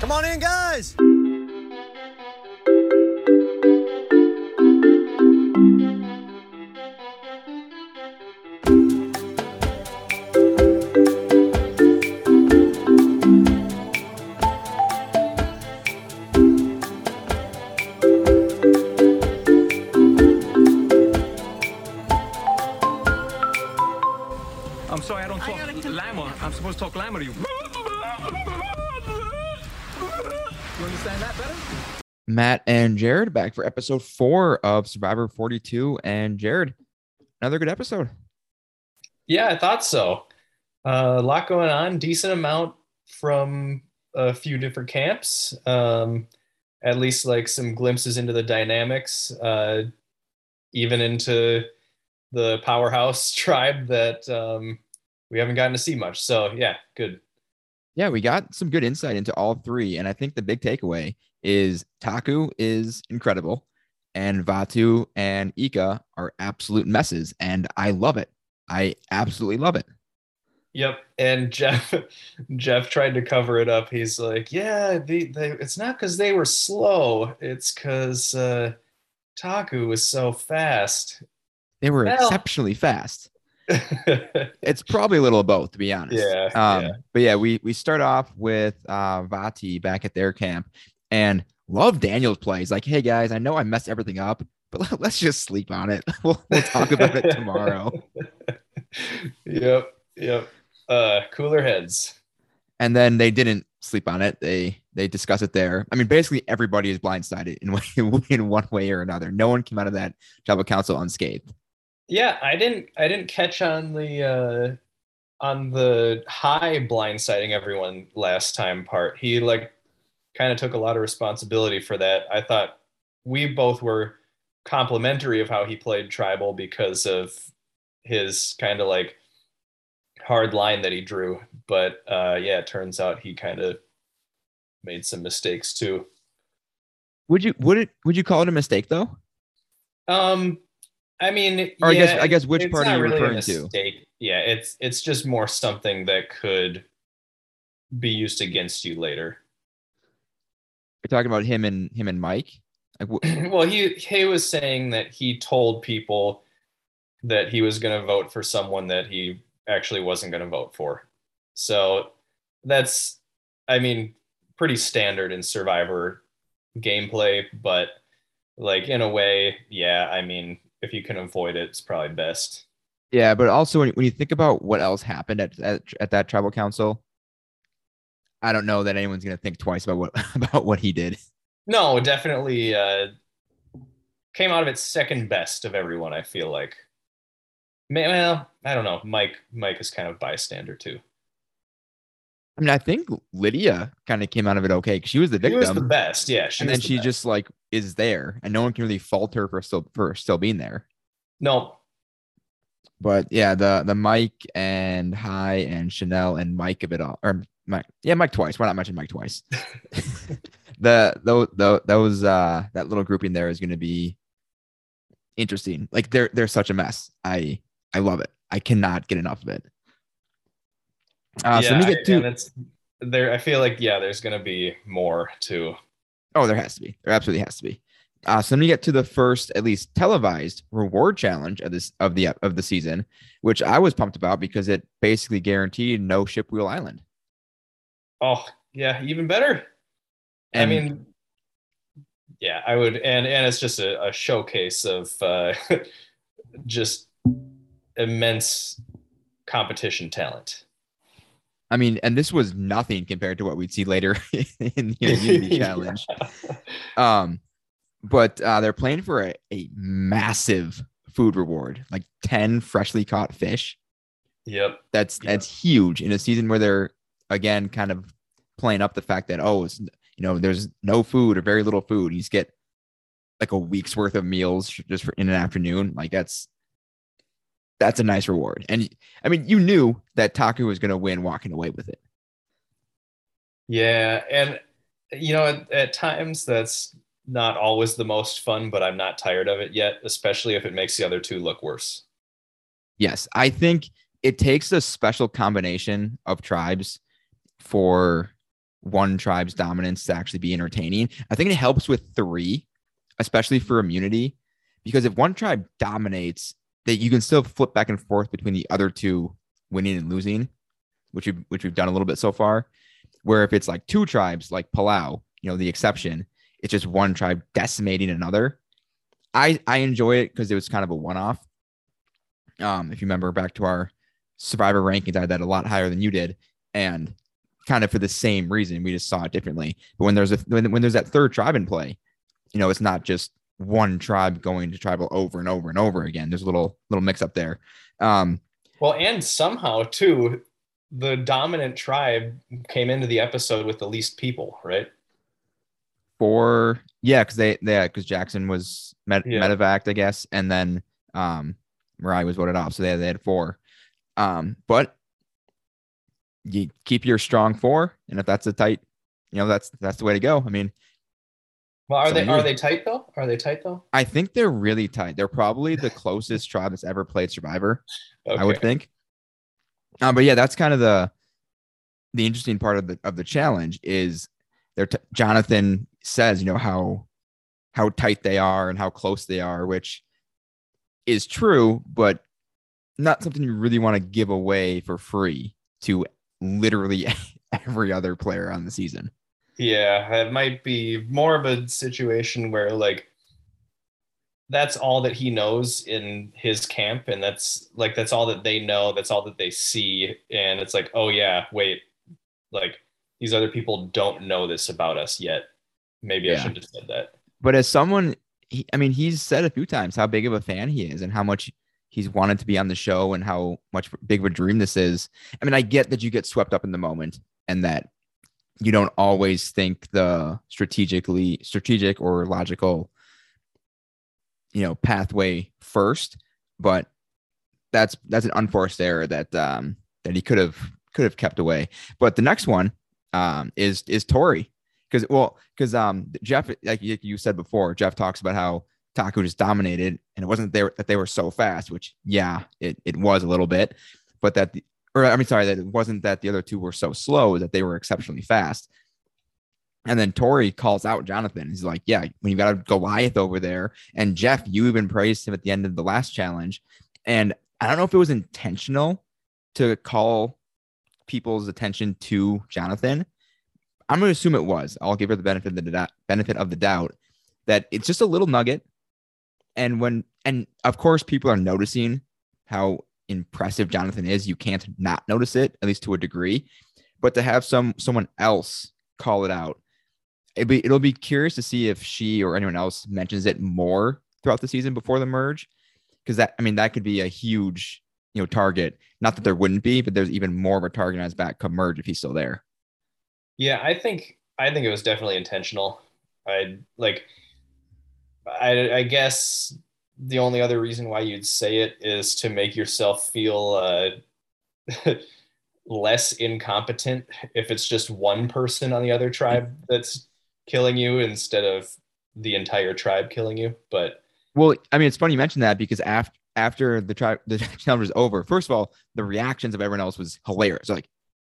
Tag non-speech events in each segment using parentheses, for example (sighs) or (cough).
Come on in, guys. Jared back for episode four of Survivor 42. And Jared, another good episode. Yeah, I thought so. Uh, a lot going on, decent amount from a few different camps. Um, at least like some glimpses into the dynamics, uh, even into the powerhouse (laughs) tribe that um, we haven't gotten to see much. So yeah, good. Yeah, we got some good insight into all three. And I think the big takeaway is Taku is incredible and Vati and Ika are absolute messes. And I love it. I absolutely love it. Yep. And Jeff (laughs) Jeff tried to cover it up. He's like, yeah, they, they it's not because they were slow. It's because uh, Taku was so fast. They were Well- exceptionally fast. (laughs) It's probably a little of both, to be honest. Yeah, Um, yeah. But yeah, we we start off with uh, Vati back at their camp, and love Daniel's play. He's like, "Hey guys, I know I messed everything up, but let, (laughs) let's just sleep on it. (laughs) We'll we'll talk about it tomorrow." (laughs) yep. Yep. Uh, cooler heads. And then they didn't sleep on it. They they discuss it there. I mean, basically everybody is blindsided in one, in one way or another. No one came out of that tribal council unscathed. Yeah, I didn't I didn't catch on the uh on the Hai blindsiding everyone last time part. He like kind of took a lot of responsibility for that. I thought we both were complimentary of how he played tribal because of his kind of like hard line that he drew. But uh yeah, it turns out he kind of made some mistakes too. Would you would it would you call it a mistake though? Um, I mean, Or I guess- I guess which part are you really a referring to? Yeah, it's it's just more something that could be used against you later. You're talking about him and him and Mike. Like, wh- (clears throat) well, he he was saying that he told people that he was going to vote for someone that he actually wasn't going to vote for. So that's, I mean, pretty standard in Survivor gameplay, but like in a way, yeah. I mean, if you can avoid it, it's probably best. yeah, but also when, when you think about what else happened at, at at that tribal council, I don't know that anyone's gonna think twice about what (laughs) about what he did. No, definitely uh, came out of it second best of everyone. I feel like. Well, I don't know. Mike, Mike is kind of bystander too. I mean, I think Lydia kind of came out of it okay because she was the She victim, was the best. Yeah, she and then the she best. just like is there, and no one can really fault her for still for still being there. no. But yeah, the the Mike and Hai and Chanel and Mike of it all, or Mike, yeah, Mike twice. Why not mention Mike twice? (laughs) (laughs) the those the, those uh that little grouping there is going to be interesting. Like they're they're such a mess. I I love it. I cannot get enough of it. Uh, so let me I- get to it's there. I feel like yeah, there's gonna be more too. Oh, there has to be. There absolutely has to be. Uh, so let me get to the first, at least televised reward challenge of this of the of the season, which I was pumped about because it basically guaranteed no ship wheel island. Oh yeah, even better. I mean, yeah, I would, and and it's just a, a showcase of uh, (laughs) just immense competition talent. I mean, and this was nothing compared to what we'd see later (laughs) in the (laughs) Unity Yeah. challenge. Um, but uh, they're playing for a, a massive food reward, like ten freshly caught fish. Yep. That's Yeah. that's huge in a season where they're again kind of playing up the fact that oh, it's, you know, there's no food or very little food. You just get like a week's worth of meals just for in an afternoon. Like that's that's a nice reward. And I mean, you knew that Taku was going to win walking away with it. Yeah, and you know, at, at times that's not always the most fun, but I'm not tired of it yet, especially if it makes the other two look worse. Yes, I think it takes a special combination of tribes for one tribe's dominance to actually be entertaining. I think it helps with three, especially for immunity, because if one tribe dominates, that you can still flip back and forth between the other two winning and losing, which we which we've done a little bit so far. Where if it's like two tribes, like Palau, you know, the exception, it's just one tribe decimating another. I I enjoy it because it was kind of a one off. Um, if you remember back to our survivor rankings, I had that a lot higher than you did, and kind of for the same reason. We just saw it differently. But when there's a when, when there's that third tribe in play, you know, it's not just one tribe going to tribal over and over and over again. There's a little little mix up there. Um, well, and somehow too, the dominant tribe came into the episode with the least people, right? For yeah, because they yeah because Jackson was med- Yeah. medevaced, I guess, and then um Marya was voted off, so they they had four. Um, but you keep your strong four, and if that's a tight, you know that's that's the way to go. I mean, Well, are they are they tight though? Are they tight though? I think they're really tight. They're probably the (laughs) closest tribe that's ever played Survivor. I would think. Um, but yeah, that's kind of the the interesting part of the of the challenge is there. T- Jonathan says, you know how how tight they are and how close they are, which is true, but not something you really want to give away for free to literally (laughs) every other player on the season. Yeah, it might be more of a situation where like that's all that he knows in his camp and that's like that's all that they know, that's all that they see and it's like, "Oh yeah, wait. Like these other people don't know this about us yet." Maybe I Yeah. should have said that. But as someone, he, I mean, he's said a few times how big of a fan he is and how much he's wanted to be on the show and how much big of a dream this is. I mean, I get that you get swept up in the moment and that you don't always think the strategically strategic or logical, you know, pathway first, but that's that's an unforced error that um that he could have could have kept away. But the next one um is is Tori because well because um Jeff like you said before Jeff talks about how Taku just dominated and it wasn't there that they were so fast which yeah it, it was a little bit but that the, or I mean sorry that it wasn't that the other two were so slow that they were exceptionally fast. And then Tori calls out Jonathan. He's like yeah when you got a Goliath over there. And Jeff you even praised him at the end of the last challenge. And I don't know if it was intentional to call people's attention to Jonathan. I'm going to assume it was. I'll give her the benefit of the benefit of the doubt that it's just a little nugget. And when, and of course, people are noticing how impressive Jonathan is. You can't not notice it, at least to a degree. But to have some someone else call it out, it'll be it'll be curious to see if she or anyone else mentions it more throughout the season before the merge, because that I mean that could be a huge you know target. Not that there wouldn't be, but there's even more of a target on his back come merge if he's still there. Yeah, I think I think it was definitely intentional. I like I I guess the only other reason why you'd say it is to make yourself feel uh (laughs) less incompetent if it's just one person on the other tribe that's killing you instead of the entire tribe killing you. But Well, I mean, it's funny you mentioned that because after after the tri- (laughs) the challenge was over, first of all, the reactions of everyone else was hilarious. Like,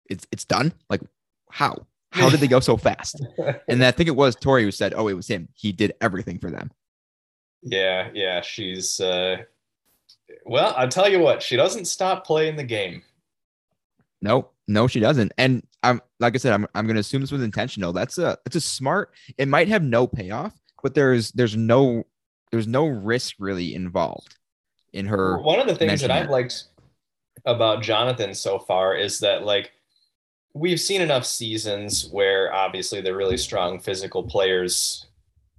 it's it's done. Like, how? How did they go so fast? (laughs) And I think it was Tori who said, "Oh, it was him. He did everything for them." Yeah, yeah, she's uh well, I'll tell you what, she doesn't stop playing the game. No, no, she doesn't. And I'm like I said, I'm I'm gonna assume this was intentional. That's a it's a smart. It might have no payoff, but there's there's no there's no risk really involved in her. One of the things that I've liked about Jonathan so far is that like we've seen enough seasons where obviously the really strong physical players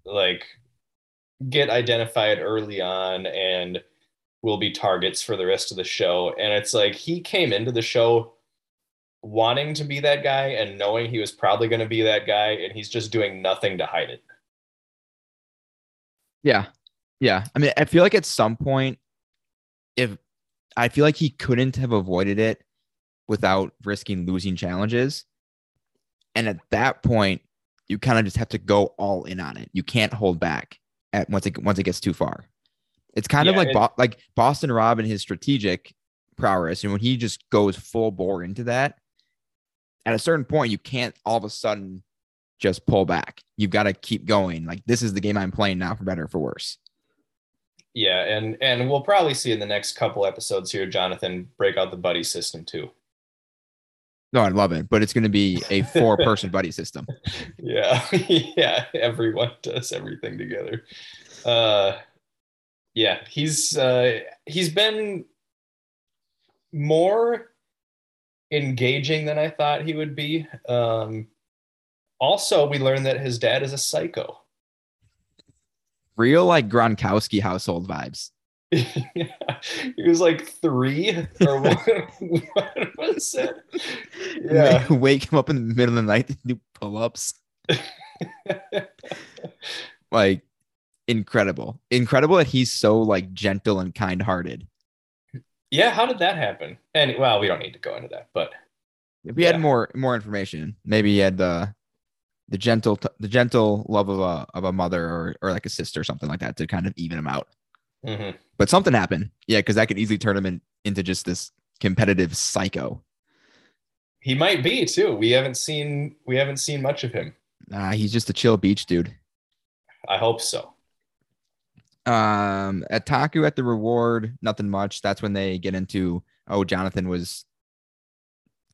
like get identified early on and will be targets for the rest of the show and it's like he came into the show wanting to be that guy and knowing he was probably going to be that guy and he's just doing nothing to hide it Yeah. Yeah. I mean, I feel like at some point, if I feel like he couldn't have avoided it without risking losing challenges. And at that point, you kind of just have to go all in on it. You can't hold back at once it once it gets too far. It's kind of like Bo- like Boston Rob and his strategic prowess, and when he just goes full bore into that, at a certain point, you can't all of a sudden just pull back. You've got to keep going. Like this is the game I'm playing now, for better or for worse. Yeah, and and we'll probably see in the next couple episodes here, Jonathan break out the buddy system too. No, I love it, but it's going to be a four-person buddy system. (laughs) Yeah, (laughs) yeah, everyone does everything together. Uh, yeah, he's uh, he's been more engaging than I thought he would be. Um, also, we learned that his dad is a psycho. Real like Gronkowski household vibes. (laughs) he was like three or (laughs) what, (laughs) what was it? Yeah. Wake him up in the middle of the night to do pull-ups. like incredible. Incredible that he's so like gentle and kind-hearted. Yeah, how did that happen? And well, we don't need to go into that, but if we Yeah. had more more information, maybe he had the the gentle the gentle love of a of a mother or or like a sister or something like that to kind of even him out. Mhm. But something happened, yeah, because that could easily turn him in, into just this competitive psycho. he might be too. We haven't seen we haven't seen much of him. Nah, he's just a chill beach dude. I hope so. Um, at Taku at the reward, nothing much. That's when they get into oh, Jonathan was,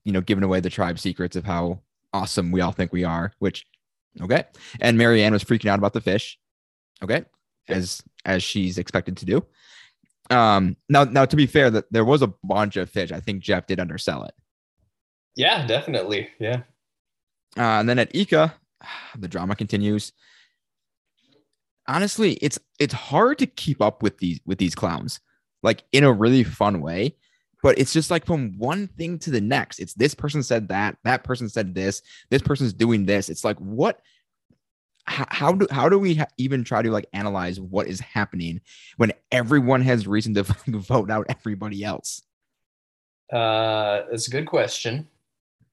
you know, giving away the tribe secrets of how awesome we all think we are. Which, okay, and Maryanne was freaking out about the fish. Okay, as as she's expected to do. Um, now now to be fair, that there was a bunch of fish. I think Jeff did undersell it. Yeah, definitely. Yeah. Uh, and then at Ika, (sighs) the drama continues. Honestly, it's it's hard to keep up with these with these clowns, like in a really fun way. But it's just like from one thing to the next. It's this person said that, that person said this, this person's doing this. It's like what? How, how do how do we ha- even try to like analyze what is happening when everyone has reason to (laughs) vote out everybody else? Uh, that's a good question.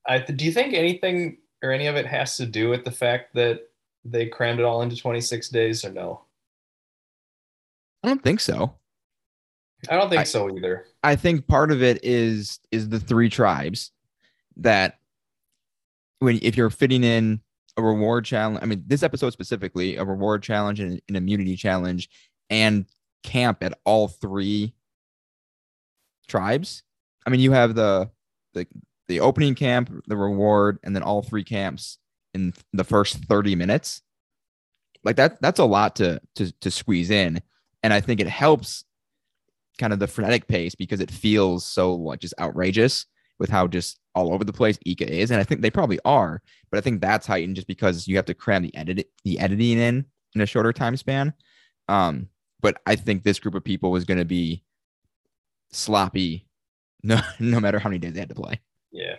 I do you think anything or any of it has to do with the fact that they crammed it all into 26 days or no? I don't think so. I don't think I- so either. I think part of it is is the three tribes that when if you're fitting in a reward challenge, I mean this episode specifically, a reward challenge and an immunity challenge and camp at all three tribes. I mean you have the the the opening camp, the reward, and then all three camps in the first 30 minutes. Like that that's a lot to to to squeeze in. And I think it helps kind of the frenetic pace because it feels so like just outrageous with how just all over the place Ika is. And I think they probably are, but I think that's heightened just because you have to cram the edit the editing in in a shorter time span. Um, but I think this group of people was going to be sloppy, (laughs) no no matter how many days they had to play. Yeah.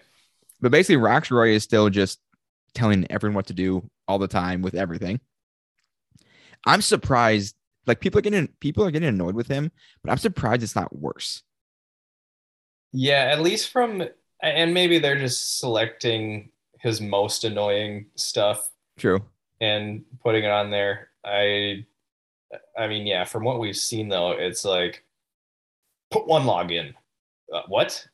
But basically, Rocksroy is still just telling everyone what to do all the time with everything. I'm surprised. Like people are getting people are getting annoyed with him, but I'm surprised it's not worse. Yeah, at least from and maybe they're just selecting his most annoying stuff True. and putting it on there. I I mean, yeah, from what we've seen though, it's like put one log in. Uh, what?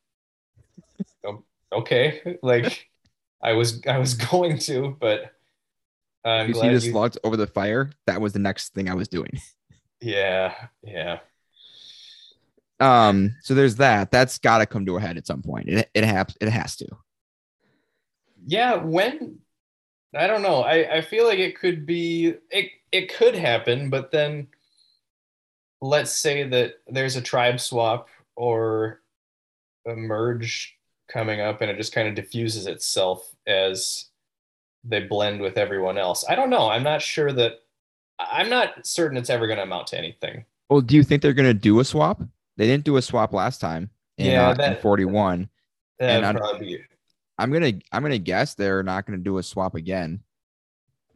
(laughs) Okay, like I was I was (laughs) going to, but I'm you see this you- logs over the fire? That was the next thing I was doing. Yeah, yeah. Um, so there's that. That's got to come to a head at some point. It it has it has to. Yeah, when I don't know. I, I feel like it could be it it could happen, but then let's say that there's a tribe swap or a merge coming up and it just kind of diffuses itself as they blend with everyone else. I don't know. I'm not sure that I'm not certain it's ever going to amount to anything. Well, do you think they're gonna do a swap? They didn't do a swap last time. In, Yeah, uh, in 41. And That'd I- probably I'm gonna I'm gonna guess they're not gonna do a swap again.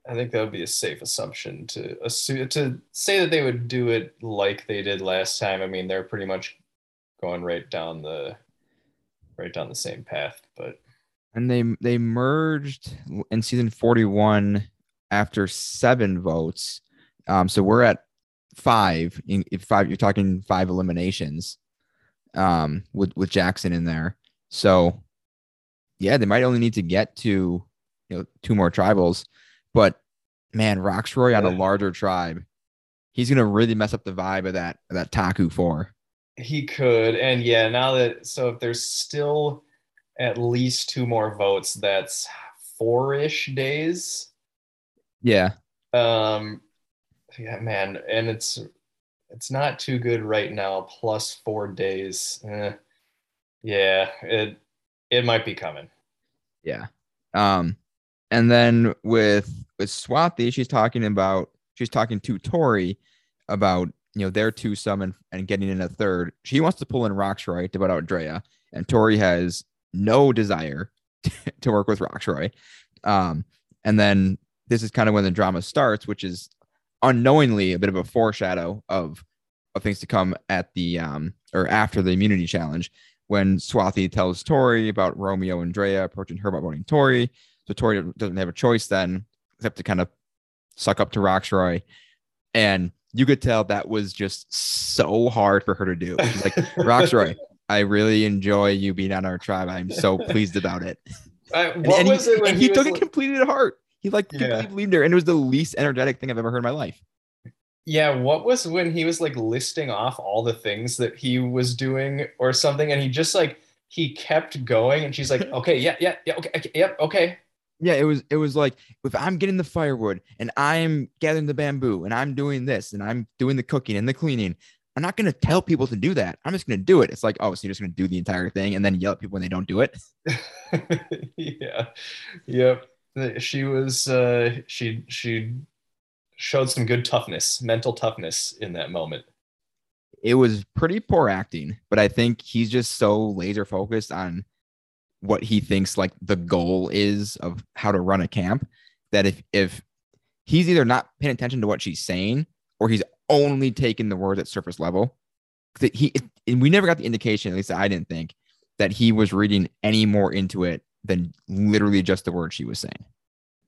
I think that would be a safe assumption to assume to say that they would do it like they did last time. I mean, they're pretty much going right down the right down the same path. But and they they merged in season 41 after seven votes um so we're at five in if five you're talking five eliminations um with with jackson in there so yeah, they might only need to get to you know two more tribals, but man, Rocksroy on a larger tribe, he's gonna really mess up the vibe of that of that Taku four. He could, and yeah, now that so if there's still at least two more votes, that's four-ish days. Yeah, Um, yeah, man, and it's it's not too good right now. Plus four days. Eh. Yeah, it it might be coming. yeah. Um, and then with with Swati, she's talking about she's talking to Tori about you know their two summon and getting in a third. She wants to pull in Rocksroy to put out Drea, and Tori has no desire (laughs) to work with Rocksroy. Um, and then this is kind of when the drama starts, which is unknowingly a bit of a foreshadow of of things to come at the um or after the immunity challenge when Swati tells Tori about Romeo and Drea approaching her about voting Tori. So Tori doesn't have a choice then except to kind of suck up to Rocksroy. And you could tell that was just so hard for her to do. She's like, (laughs) Rocksroy, I really enjoy you being on our tribe. I'm so pleased about it. And, what and was he, it when and he, he took like- it completely to heart. He like Yeah. completely believed her, and it was the least energetic thing I've ever heard in my life. Yeah, what was when he was like listing off all the things that he was doing or something, and he just like he kept going, and she's like, (laughs) "Okay, yeah, yeah, yeah, okay, okay yep, okay." Yeah, it was it was like if I'm getting the firewood and I'm gathering the bamboo and I'm doing this and I'm doing the cooking and the cleaning, I'm not gonna tell people to do that. I'm just gonna do it. It's like, oh, so you're just gonna do the entire thing and then yell at people when they don't do it. (laughs) yeah, yep. She was uh, she she showed some good toughness, mental toughness in that moment. It was pretty poor acting, but I think he's just so laser focused on what he thinks like the goal is of how to run a camp that if if he's either not paying attention to what she's saying or he's only taking the words at surface level. it- He and we never got the indication, at least I didn't think, that he was reading any more into it than literally just the words she was saying.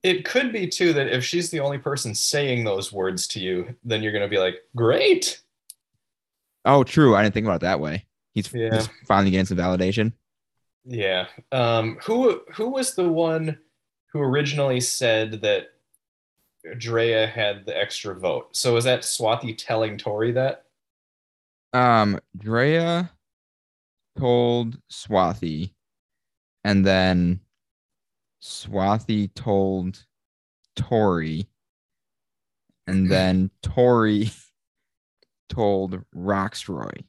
It could be too that if she's the only person saying those words to you, then you're gonna be like, "Great." Oh, true. I didn't think about it that way. He's, Yeah. he's finally getting some validation. Yeah. Um, who who was the one who originally said that Drea had the extra vote? So was that Swati telling Tori that? Um, Drea told Swati, and then Swati told Tori, and hmm. then Tori (laughs) told Rocksroy.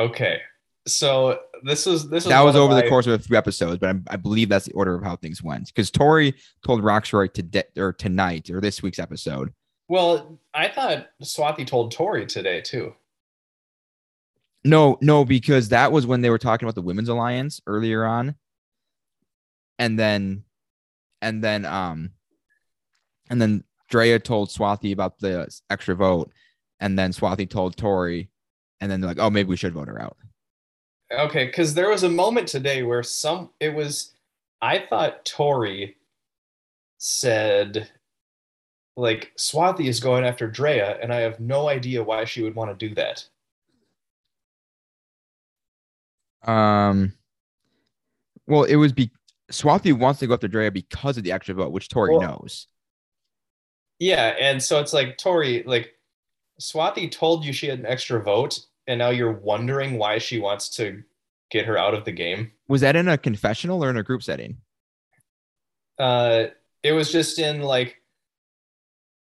Okay. So this was this was That was over the course of a few episodes, but I, I believe that's the order of how things went. Because Tori told Rocksroy to de- or tonight or this week's episode. Well, I thought Swati told Tori today too. No, no, because that was when they were talking about the women's alliance earlier on. And then and then um and then Drea told Swati about the extra vote, and then Swati told Tori, and then they're like, oh, maybe we should vote her out. Okay, because there was a moment today where some it was I thought Tori said like Swati is going after Drea, and I have no idea why she would want to do that. Um well, it was be Swati wants to go after Drea because of the extra vote, which Tori Well- knows. Yeah, and so it's like Tori, like Swati told you she had an extra vote, and now you're wondering why she wants to get her out of the game. Was that in a confessional or in a group setting? Uh, it was just in like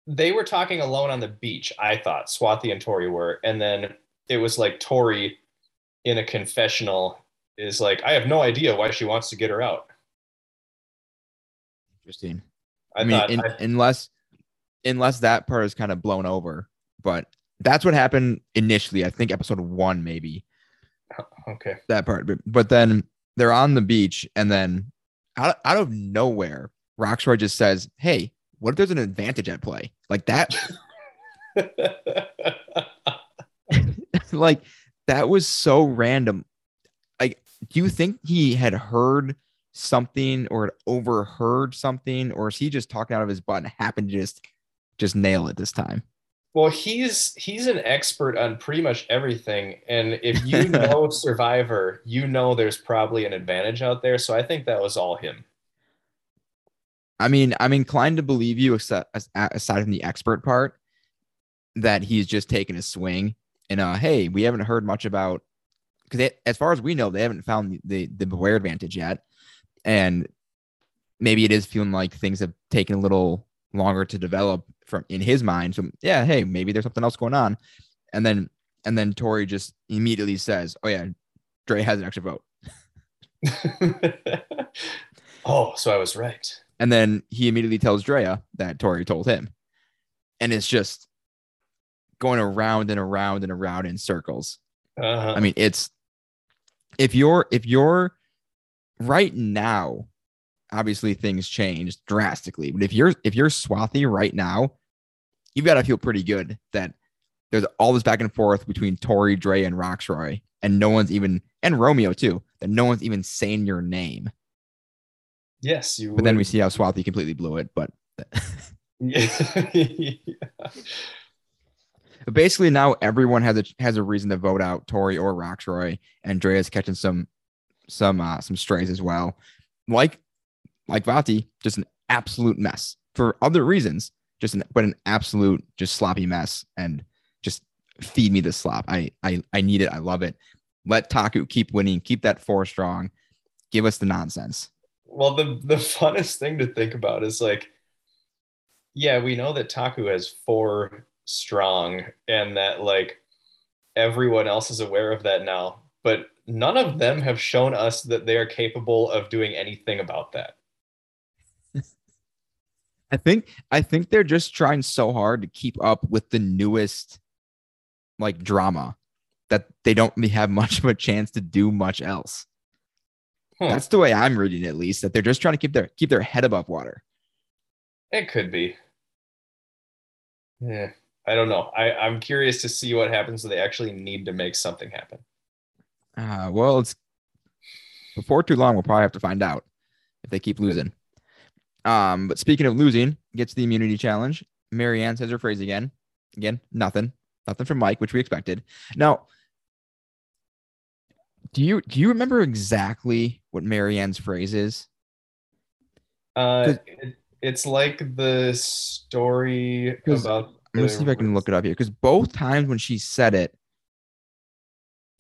they were talking alone on the beach. I thought Swati and Tori were, and then it was like Tori in a confessional is like, I have no idea why she wants to get her out. Interesting. I, I, mean, in- I- unless unless that part is kind of blown over, but that's what happened initially. I think episode one, maybe oh, okay, that part. But, but then they're on the beach, and then out, out of nowhere, Rocksroy just says, "Hey, what if there's an advantage at play?" Like that. (laughs) (laughs) like that was so random. Like, do you think he had heard something or had overheard something, or is he just talking out of his butt and happened to just just nail it this time? Well, he's he's an expert on pretty much everything, and if you (laughs) know Survivor, you know there's probably an advantage out there. So I think that was all him. I mean, I'm inclined to believe you, except aside from the expert part, that he's just taking a swing. And uh, hey, we haven't heard much about because as far as we know, they haven't found the the beware advantage yet, and maybe it is feeling like things have taken a little longer to develop from in his mind. So yeah, hey, maybe there's something else going on, and then and then Tori just immediately says, "Oh yeah, Dre has an extra vote," (laughs) oh, so I was right. and then he immediately tells Drea that Tori told him, and it's just going around and around and around in circles. Uh-huh. I mean, it's if you're if you're right now, obviously things change drastically. But if you're if you're Swati right now, you've got to feel pretty good that there's all this back and forth between Tori, Dre, and Rocksroy, and no one's even and Romeo too, that no one's even saying your name. yes, you. But then we see how Swati completely blew it. But (laughs) But basically now everyone has a has a reason to vote out Tori or Rocksroy, and Drea's catching some some uh, some strays as well. Like like Vati, just an absolute mess for other reasons. Just an but an absolute just sloppy mess, and just feed me the slop. I I I need it. I love it. Let Taku keep winning. Keep that four strong. Give us the nonsense. Well, the the funnest thing to think about is like, yeah, we know that Taku has four strong, and that like everyone else is aware of that now, but none of them have shown us that they are capable of doing anything about that. (laughs) I think I think they're just trying so hard to keep up with the newest like drama that they don't really have (laughs) much of a chance to do much else. Huh. That's the way I'm reading it, at least. That they're just trying to keep their keep their head above water. It could be. Yeah, I don't know. I, I'm curious to see what happens when they actually need to make something happen. Uh, well, it's before too long. We'll probably have to find out if they keep losing. Um, but speaking of losing, gets the immunity challenge. Maryanne says her phrase again. Again, nothing, nothing from Mike, which we expected. Now, do you do you remember exactly what Maryanne's phrase is? Uh, it, it's like the story about. I'm gonna see if I can look it up here because both times when she said it,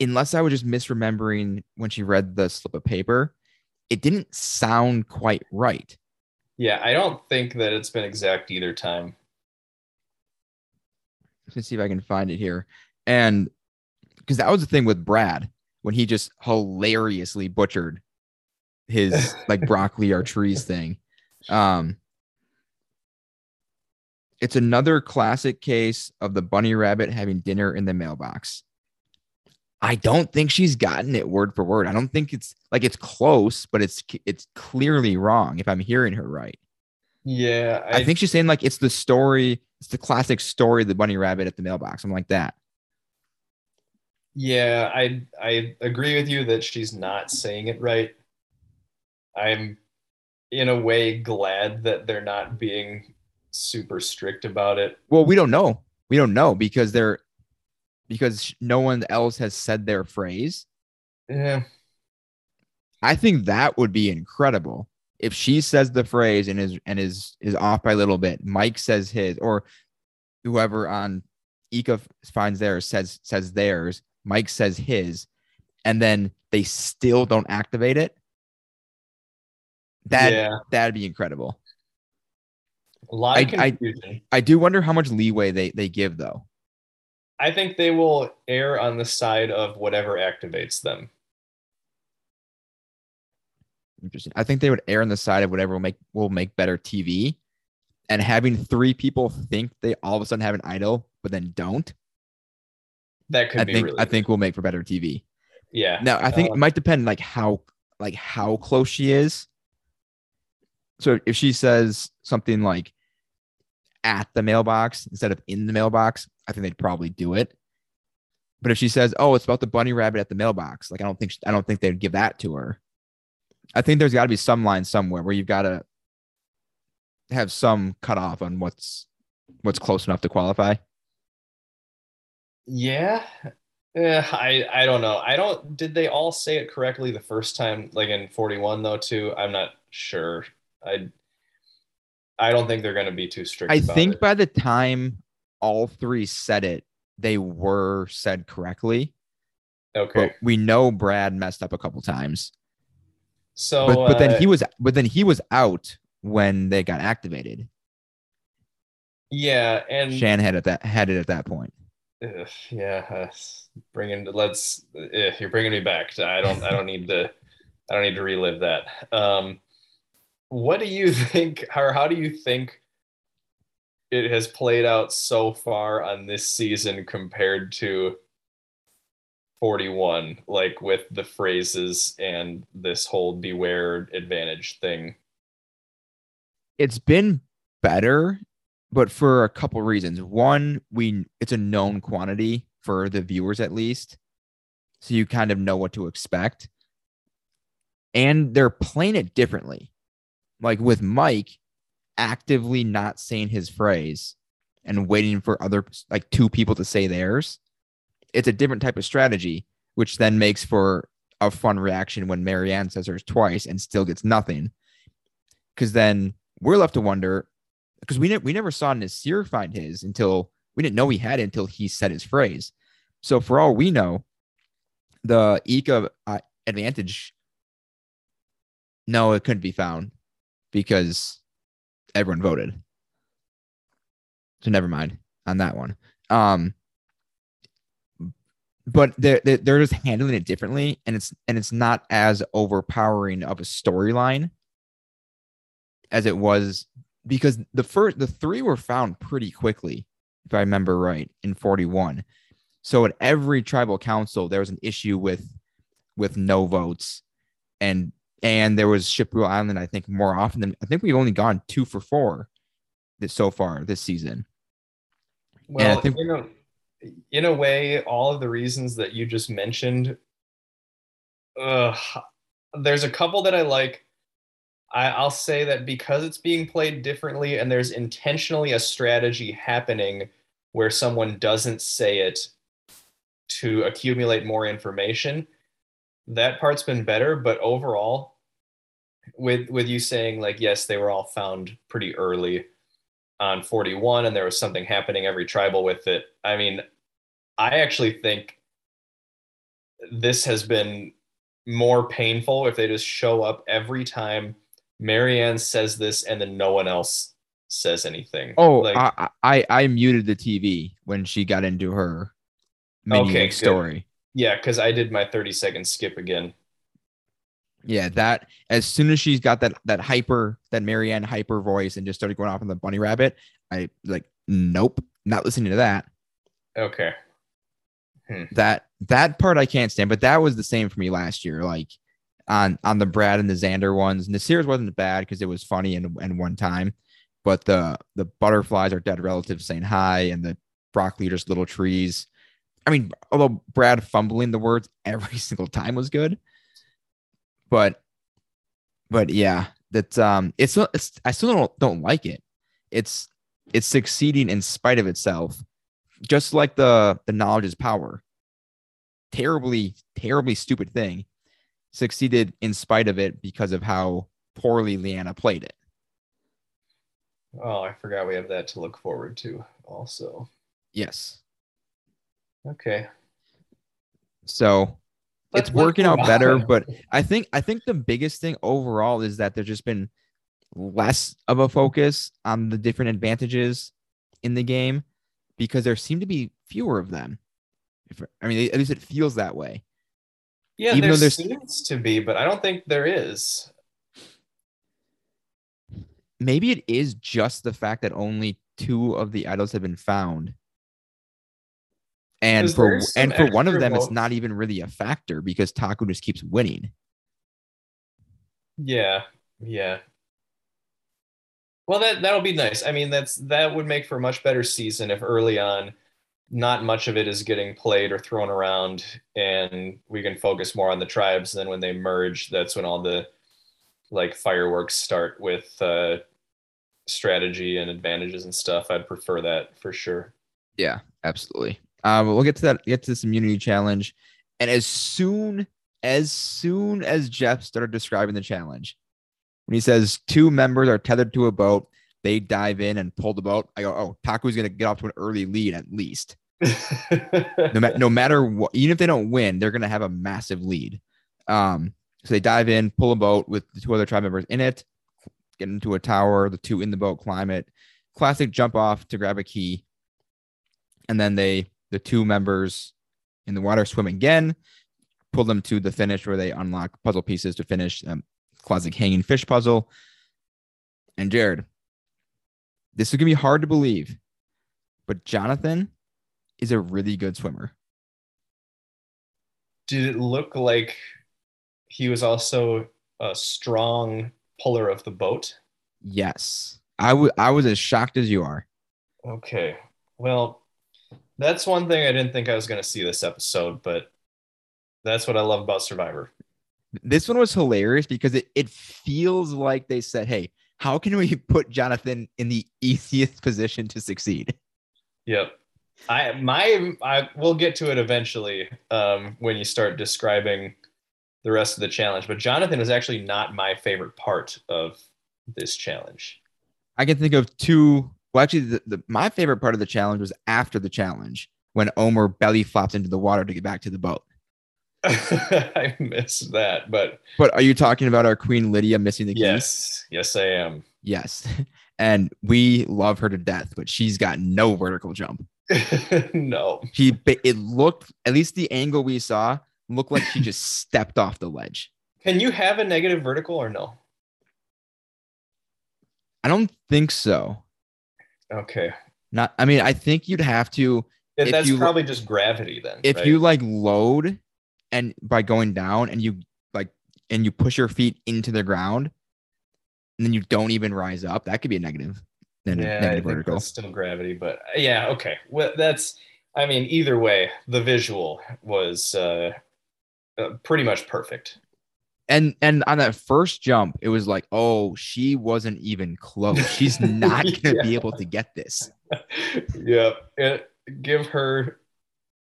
unless I was just misremembering when she read the slip of paper, it didn't sound quite right. Yeah, I don't think that it's been exact either time. Let's see if I can find it here. And because that was the thing with Brad when he just hilariously butchered his like (laughs) broccoli or trees thing. Um, it's another classic case of the bunny rabbit having dinner in the mailbox. I don't think she's gotten it word for word. I don't think it's like it's close, but it's it's clearly wrong if I'm hearing her right. Yeah, I, think she's saying like it's the story, it's the classic story of the bunny rabbit at the mailbox, something like that. Yeah, I I agree with you that she's not saying it right. I'm in a way glad that they're not being super strict about it. Well, we don't know. We don't know because they're because no one else has said their phrase. Yeah. I think that would be incredible if she says the phrase and is and is is off by a little bit. Mike says his, or whoever on Ika finds theirs says says theirs. Mike says his, and then they still don't activate it. That yeah. that'd be incredible. A lot of I- I- confusion. I do wonder how much leeway they they give though. I think they will err on the side of whatever activates them. Interesting. I think they would err on the side of whatever will make will make better TV. And having three people think they all of a sudden have an idol, but then don't, That could I be think really I think will make for better TV. yeah. Now I think Um, it might depend like how like how close she is. So if she says something like at the mailbox instead of in the mailbox, I think they'd probably do it. But if she says, "Oh, it's about the bunny rabbit at the mailbox," like I don't think I don't think they'd give that to her. I think there's got to be some line somewhere where you've got to have some cutoff on what's what's close enough to qualify. Yeah. Yeah, I I don't know. I don't did they all say it correctly the first time like in 41 though too? I'm not sure. I I don't think they're going to be too strict I think it. by the time all three said it, they were said correctly. Okay. But we know Brad messed up a couple times. So But but uh, then he was but then he was out when they got activated. yeah, and Shan had it that had it at that point. Ugh, yeah, uh, bringing let's. Uh, you're bringing me back. I don't. I don't need to. I don't need to relive that. Um, what do you (laughs) think, or how do you think it has played out so far on this season compared to 41? Like with the phrases and this whole beware advantage thing. It's been better, but for a couple reasons. One, we it's a known quantity for the viewers at least. So you kind of know what to expect. And they're playing it differently. Like with Mike actively not saying his phrase and waiting for other like two people to say theirs. It's a different type of strategy, which then makes for a fun reaction when Maryanne says hers twice and still gets nothing. Because then we're left to wonder because we ne- we never saw Naseer find his until we didn't know he had it until he said his phrase. So for all we know, the Ika uh, advantage, no, it couldn't be found because everyone voted. So never mind on that one. Um, but they're they're just handling it differently, and it's and it's not as overpowering of a storyline as it was because the first the three were found pretty quickly, if I remember right, in 41. So at every tribal council, there was an issue with with no votes, and and there was Shipwheel Island. I think more often than I think we've only gone two for four this so far this season. Well, think- you know, in a way, all of the reasons that you just mentioned, uh, there's a couple that I like. I, I'll say that because it's being played differently and there's intentionally a strategy happening where someone doesn't say it to accumulate more information, that part's been better. But overall, with with you saying like yes, they were all found pretty early on 41 and there was something happening every tribal with it. I mean, I actually think this has been more painful if they just show up every time Maryanne says this and then no one else says anything. Oh, like I, I I muted the TV when she got into her mini Okay, story. Yeah, because I did my 30 second skip again. Yeah, that as soon as she's got that that hyper that Maryanne hyper voice and just started going off on the bunny rabbit, I like nope, not listening to that. Okay. Hmm. That that part I can't stand, but that was the same for me last year. Like on on the Brad and the Xander ones, Naseer's wasn't bad because it was funny and and one time, but the the butterflies are dead relatives saying hi and the broccoli just little trees. I mean, although Brad fumbling the words every (laughs) single time was good, but but yeah, that um, it's not. It's I still don't don't like it. It's it's succeeding in spite of itself, just like the the knowledge is power. Terribly, terribly stupid thing, succeeded in spite of it because of how poorly Liana played it. Oh, I forgot we have that to look forward to also. Yes, Okay. so Let- it's working out better, but I think I think the biggest thing overall is that there's just been less of a focus on the different advantages in the game because there seem to be fewer of them. If, I mean, at least it feels that way. Yeah, Even there though there's- seems to be, but I don't think there is. Maybe it is just the fact that only two of the idols have been found. And for and for one of them, it's not even really a factor because Taku just keeps winning. Yeah, yeah. Well, that that'll be nice. I mean, that's that would make for a much better season if early on, not much of it is getting played or thrown around, and we can focus more on the tribes. Then when they merge, that's when all the like fireworks start with uh, strategy and advantages and stuff. I'd prefer that for sure. Yeah, absolutely. Um, we'll get to that. Get to this immunity challenge, and as soon as soon as Jeff started describing the challenge, when he says two members are tethered to a boat, they dive in and pull the boat. I go, oh, Taku's gonna get off to an early lead at least. (laughs) No, ma- no matter what, even if they don't win, they're gonna have a massive lead. Um, so they dive in, pull a boat with the two other tribe members in it, get into a tower. The two in the boat climb it. Classic jump off to grab a key, and then they the two members in the water swim again, pull them to the finish where they unlock puzzle pieces to finish um, classic hanging fish puzzle. And Jared, this is gonna be hard to believe, but Jonathan is a really good swimmer. Did it look like he was also a strong puller of the boat? Yes, I would. I was as shocked as you are. Okay. Well, that's one thing I didn't think I was going to see this episode, but that's what I love about Survivor. This one was hilarious because it, it feels like they said, Hey, how can we (laughs) put Jonathan in the easiest position to succeed? Yep. I my I we'll get to it eventually um, when you start describing the rest of the challenge. But Jonathan is actually not my favorite part of this challenge. I can think of two. Well, actually, the, the, my favorite part of the challenge was after the challenge when Omar belly flopped into the water to get back to the boat. (laughs) I missed that, but But are you talking about our queen Lydia missing the keys? yes, yes, I am. Yes. (laughs) And we love her to death, but she's got no vertical jump. (laughs) no, She it looked at least the angle we saw looked like she just stepped off the ledge. can you have a negative vertical or no? I don't think so. Okay, Not I mean, I think you'd have to If that's you- probably just gravity then. if right? you like load and by going down and you like and you push your feet into the ground and then you don't even rise up, that could be a negative. Then yeah, I negative think vertical. still gravity, but uh, yeah, okay. Well, that's. I mean, either way, the visual was uh, uh, pretty much perfect. And and on that first jump, it was like, oh, she wasn't even close. She's (laughs) not gonna be able to get this. yeah, it, give her,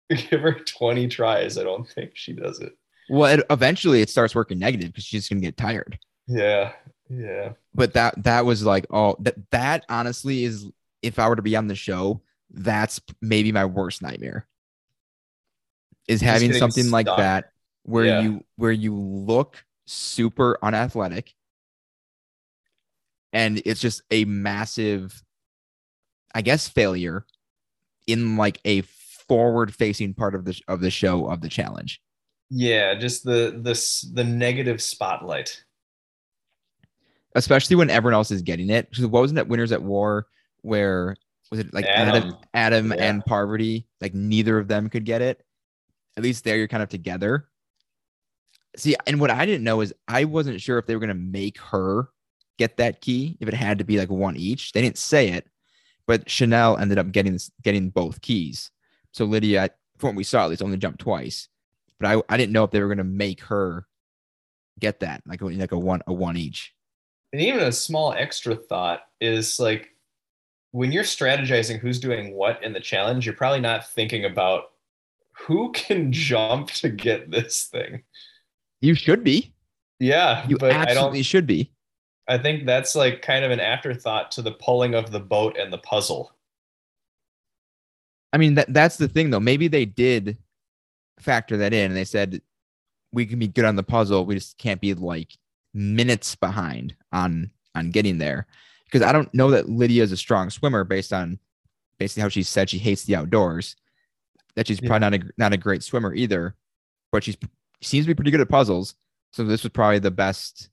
give her twenty tries. I don't think she does it. Well, it, eventually it starts working negative because she's gonna get tired. Yeah, yeah. But that that was like, oh, that that honestly is if I were to be on the show, that's maybe my worst nightmare. Is Just having something like that where Yeah. you where you look super unathletic and it's just a massive I guess failure in like a forward facing part of the of the show of the challenge. Yeah, just the this the negative spotlight. especially when everyone else is getting it. So what wasn't it Winners at War where was it like Adam Adam. Adam, Yeah. and Parvati like neither of them could get it. At least there you're kind of together. See, and what I didn't know is I wasn't sure if they were gonna make her get that key if it had to be like one each. They didn't say it, but Chanel ended up getting getting both keys. So Lydia, from what we saw, at least only jumped twice. But I, I didn't know if they were gonna make her get that like like a one a one each. And even a small extra thought is like when you're strategizing who's doing what in the challenge, you're probably not thinking about who can jump to get this thing. You should be. Yeah, You but I absolutely should be. I think that's like kind of an afterthought to the pulling of the boat and the puzzle. I mean, that that's the thing though. Maybe they did factor that in and they said we can be good on the puzzle. We just can't be like minutes behind on on getting there. Because I don't know that Lydia is a strong swimmer based on basically how she said she hates the outdoors. That she's Yeah. probably not a not a great swimmer either, but she's seems to be pretty good at puzzles. So this was probably the best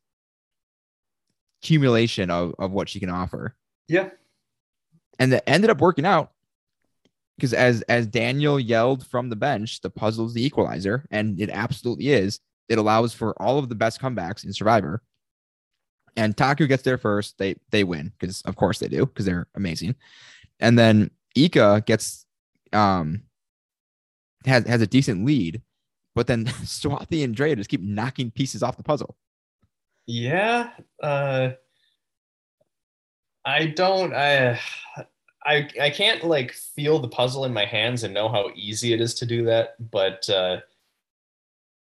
accumulation of, of what she can offer. Yeah. and that ended up working out because as as Daniel yelled from the bench, the puzzle is the equalizer, and it absolutely is. It allows for all of the best comebacks in Survivor. And Taku gets there first. They they win because of course they do because they're amazing. And then Ika gets um has has a decent lead, but then (laughs) Swati and Drea just keep knocking pieces off the puzzle. Yeah. Uh, I don't. I I I can't like feel the puzzle in my hands and know how easy it is to do that, but uh,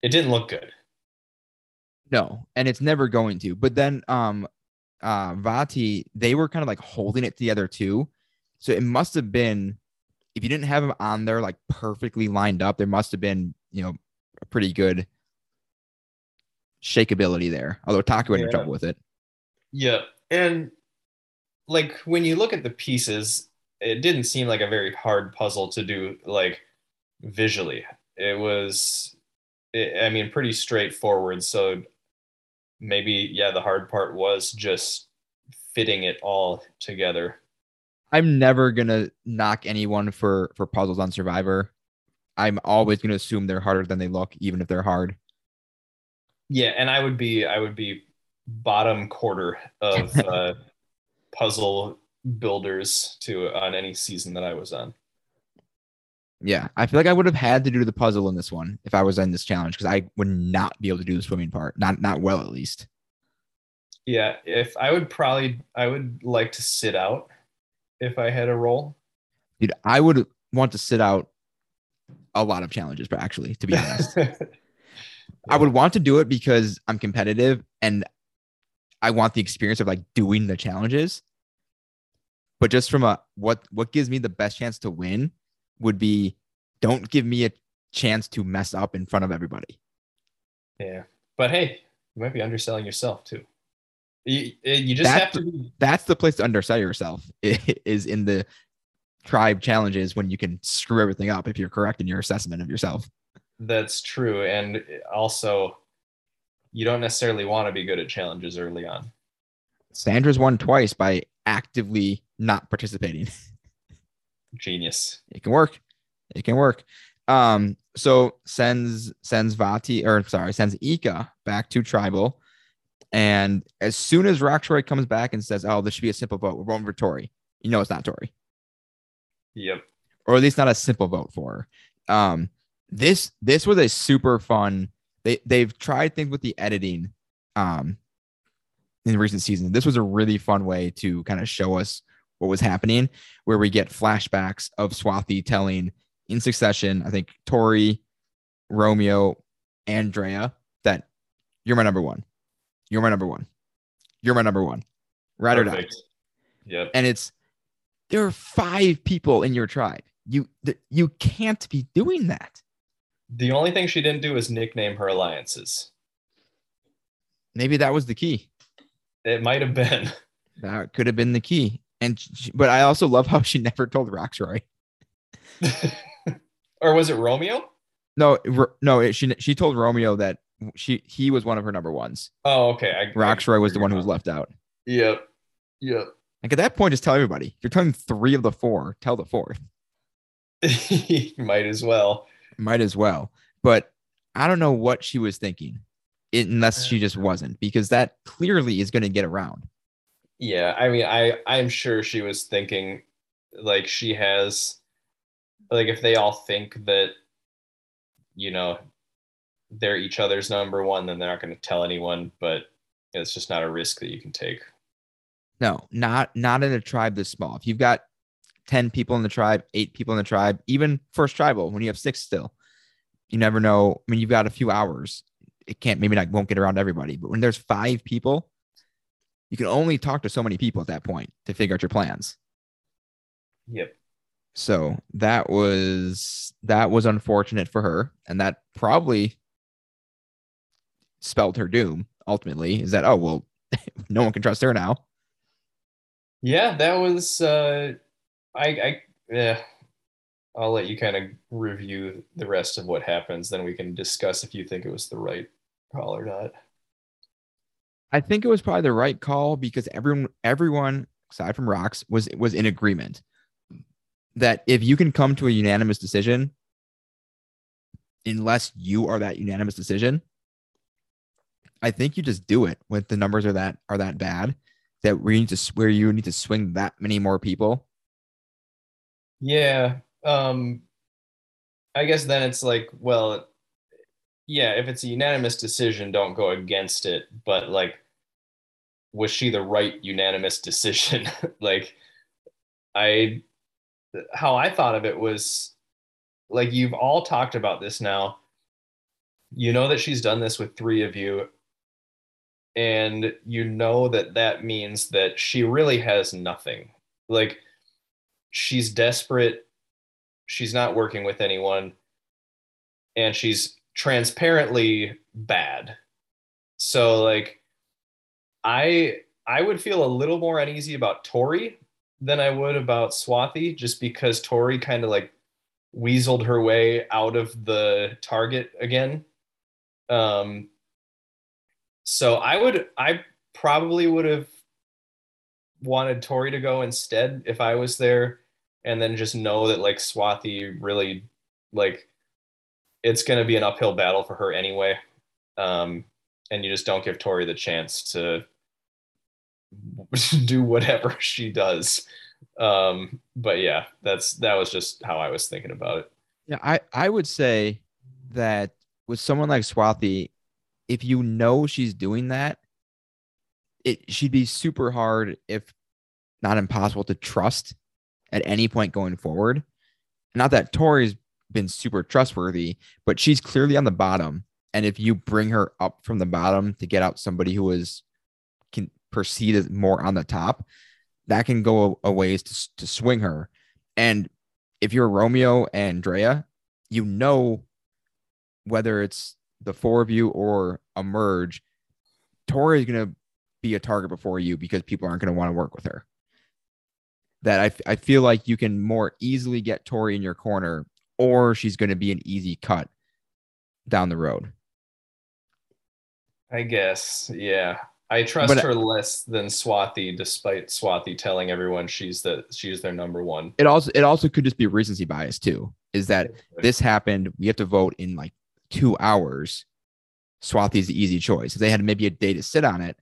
it didn't look good. No, and it's never going to. But then um uh Vati, they were kind of like holding it together too. So it must have been if you didn't have them on there like perfectly lined up, there must have been, you know, a pretty good shakeability there. Although Taku had Yeah. trouble with it. Yeah, and like when you look at the pieces, it didn't seem like a very hard puzzle to do like visually. It was, it, I mean, pretty straightforward. So maybe yeah, the hard part was just fitting it all together. I'm never gonna knock anyone for for puzzles on Survivor. I'm always gonna assume they're harder than they look, even if they're hard. Yeah, and I would be I would be bottom quarter of (laughs) uh, puzzle builders to on any season that I was on. Yeah, I feel like I would have had to do the puzzle in this one if I was in this challenge because I would not be able to do the swimming part, not not well at least. Yeah, if I would probably I would like to sit out if I had a role. Dude, I would want to sit out a lot of challenges, but actually, to be (laughs) honest, I would want to do it because I'm competitive and I want the experience of like doing the challenges. But just from a what what gives me the best chance to win would be don't give me a chance to mess up in front of everybody. yeah, but hey, you might be underselling yourself too. You, you just That's have to be That's the place to undersell yourself (laughs) is in the tribe challenges when you can screw everything up if you're correct in your assessment of yourself. That's true. And also, you don't necessarily want to be good at challenges early on. Sandra's won twice by actively not participating. (laughs) Genius. it can work. It can work. Um, so sends sends Vati or sorry, sends Ika back to tribal. And as soon as Rocksroy comes back and says, Oh, this should be a simple vote, we're voting for Tori. You know it's not Tori. Yep. Or at least not a simple vote for. Um, this this was a super fun. They they've tried things with the editing um in recent seasons. This was a really fun way to kind of show us what was happening, where we get flashbacks of Swati telling in succession, I think Tori, Romeo, Andrea, that you're my number one. You're my number one. You're my number one. Ride or die. Yep. And it's there are five people in your tribe. You th- you can't be doing that. The only thing she didn't do is nickname her alliances. Maybe that was the key. It might have been. (laughs) That could have been the key. And she, but I also love how she (laughs) never told Rocksroy. (laughs) or was it Romeo? No, no, it, she she told Romeo that she he was one of her number ones. Oh, okay. I, Rocksroy was the one who was left out. Yep. Yep. Like at that point, just tell everybody. You're telling three of the four, tell the fourth. (laughs) might as well. Might as well. But I don't know what she was thinking, unless she just uh. wasn't, because that clearly is going to get around. Yeah, I mean, I I'm sure she was thinking like she has like if they all think that you know they're each other's number one, then they're not going to tell anyone. But it's just not a risk that you can take. No, not not in a tribe this small. If you've got 10 people in the tribe, eight people in the tribe, even first tribal, when you have six still, you never know. I mean, you've got a few hours. It can't maybe not won't get around everybody, but when there's five people, you can only talk to so many people at that point to figure out your plans. Yep. So that was that was unfortunate for her, and that probably spelled her doom. Ultimately, is that oh well, (laughs) no one can trust her now. Yeah, that was. uh I I yeah. I'll let you kind of review the rest of what happens. Then we can discuss if you think it was the right call or not. I think it was probably the right call because everyone, everyone aside from Rocks was was in agreement that if you can come to a unanimous decision, unless you are that unanimous decision, I think you just do it when the numbers are that are that bad that we need to where you need to swing that many more people. Yeah. Um I guess then it's like, well, yeah, if it's a unanimous decision, don't go against it. But like, was she the right unanimous (laughs) decision? like, I how I thought of it was like you've all talked about this now. You know that she's done this with three of you, and you know that that means that she really has nothing. Like she's desperate, she's not working with anyone, and she's transparently bad. So like I I would feel a little more uneasy about Tori than I would about Swati, just because Tori kind of like weaseled her way out of the target again. Um, so I would, I probably would have wanted Tori to go instead if I was there, and then just know that like Swati really, like, it's going to be an uphill battle for her anyway. Um, and you just don't give Tori the chance to (laughs) do whatever (laughs) she does. Um, but yeah, that's that was just how I was thinking about it. Yeah, I, I would say that with someone like Swati, if you know she's doing that, it she'd be super hard, if not impossible, to trust at any point going forward. Not that Tori's been super trustworthy, but she's clearly on the bottom. And if you bring her up from the bottom to get out somebody who is can proceed as more on the top, that can go a, a ways to, to swing her. And if you're Romeo and Drea, you know whether it's the four of you or a merge, Tori is going to be a target before you because people aren't going to want to work with her. That I, I feel like you can more easily get Tori in your corner, or she's going to be an easy cut down the road. I guess, yeah. I trust but, her less than Swati, despite Swati telling everyone she's the she's their number one. It also it also could just be recency bias too. Is that this happened? We have to vote in like two hours. Swati's the easy choice. If they had maybe a day to sit on it,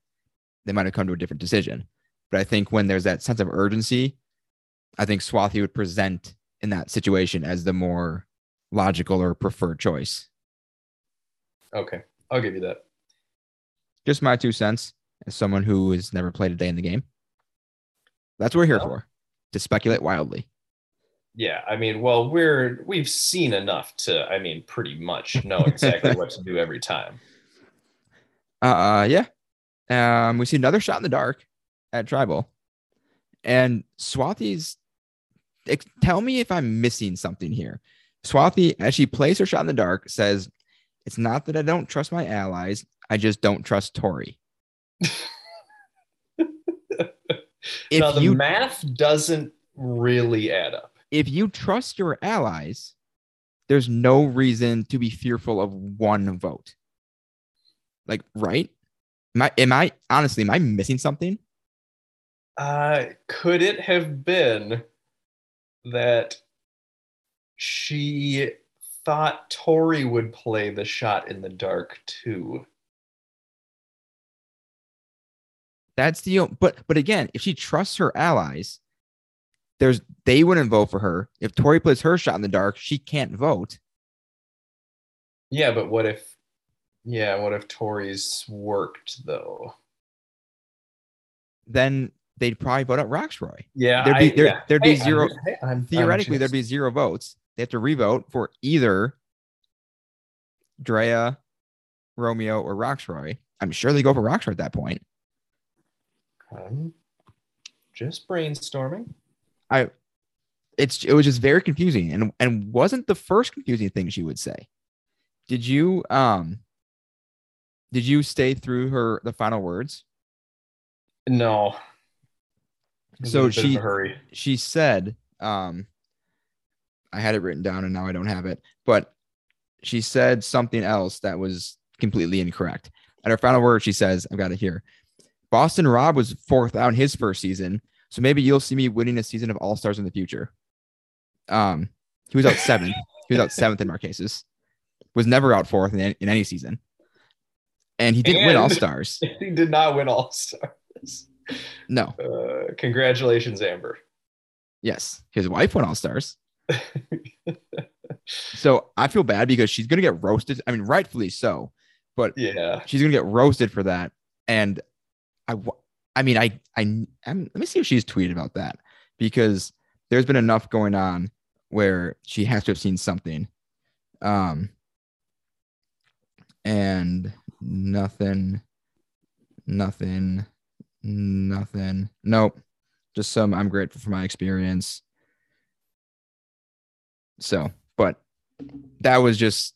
they might have come to a different decision. But I think when there's that sense of urgency, I think Swati would present in that situation as the more logical or preferred choice. Okay, I'll give you that. Just my two cents as someone who has never played a day in the game. That's what we're here for to speculate wildly. Yeah, I mean, well, we're we've seen enough to, I mean, pretty much know exactly what to do every time. (laughs) Uh, yeah. Um, we see another shot in the dark at tribal, and Swati's. Tell me if I'm missing something here. Swati, as she plays her shot in the dark, says, "It's not that I don't trust my allies. I just don't trust Tori." (laughs) if now the you, math doesn't really add up. If you trust your allies, there's no reason to be fearful of one vote. Like, right? Am I, am I honestly, am I missing something? Uh, could it have been that she thought Tori would play the shot in the dark too? That's the but but again, if she trusts her allies, there's they wouldn't vote for her. If Tori plays her shot in the dark, she can't vote. Yeah, but what if yeah, what if Tori's worked though? Then they'd probably vote out Rocksroy. Yeah, there'd be I, there, yeah. there'd be 0 I'm, hey, I'm, theoretically I'm there'd be zero votes. They have to revote for either Drea, Romeo, or Rocksroy. I'm sure they go for Rocksroy at that point. Just brainstorming. I it's it was just very confusing and and wasn't the first confusing thing she would say. Did you um did you stay through her the final words? No. So she she said um I had it written down and now I don't have it, but she said something else that was completely incorrect. At her final word, she says, I've got it here. Boston Rob was fourth out in his first season, so maybe you'll see me winning a season of All Stars in the future. Um, he was out seventh. he was out (laughs) seventh in Marquesas. Was never out fourth in, in any season, and he didn't and win All Stars. (laughs) He did not win All Stars. No. Uh, congratulations, Amber. Yes, his wife won All Stars. (laughs) so I feel bad because she's gonna get roasted. I mean, rightfully so, but yeah, she's gonna get roasted for that. And I, I mean, I, I, I'm, let me see if she's tweeted about that because there's been enough going on where she has to have seen something. Um, and nothing, nothing, nothing. Nope. Just some. I'm grateful for my experience. So, but that was just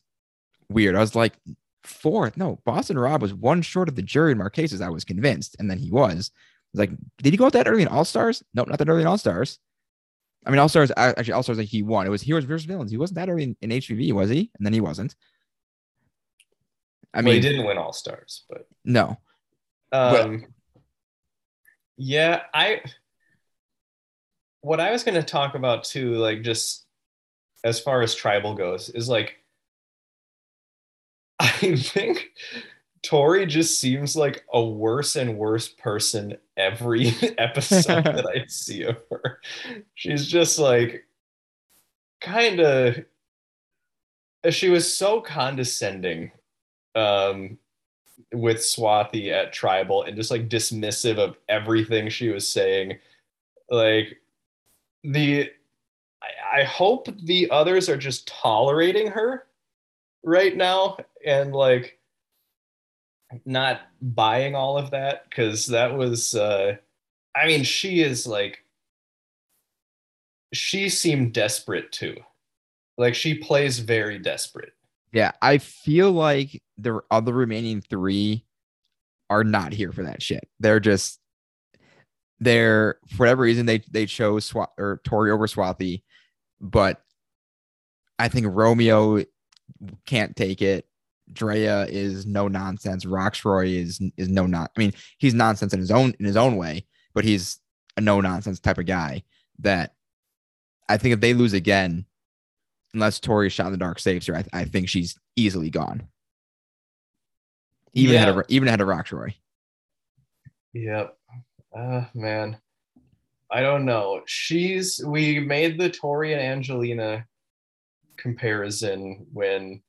weird. I was like, fourth. No, Boston Rob was one short of the jury in Marquesas. I was convinced, and then he was. Was like, did he go out that early in All Stars? Nope, not that early in All Stars. I mean, All Stars actually All Stars like he won. It was Heroes versus Villains. He wasn't that early in, in HPV, was he? And then he wasn't. I well, mean, he didn't win All Stars, but no. Um, but, yeah, I. What I was going to talk about too, like just as far as tribal goes, is like (laughs) I think Tori just seems like a worse and worse person every (laughs) episode that I (laughs) see of her. She's just like kind of she was so condescending um with Swati at tribal and just like dismissive of everything she was saying. Like the I, I hope the others are just tolerating her right now and like not buying all of that because that was uh i mean she is like she seemed desperate too. Like she plays very desperate. Yeah i feel like the other remaining three are not here for that shit. They're just they're for whatever reason they they chose Swat or Tori over Swati, but I think Romeo can't take it. Drea is no nonsense. Rocksroy is is no not. I mean, he's nonsense in his own in his own way, but he's a no nonsense type of guy. That I think if they lose again, unless Tori shot in the dark saves her, I, I think she's easily gone. Even yeah. ahead of even ahead of Rocksroy. Yep. Uh man. I don't know. She's we made the Tori and Angelina comparison when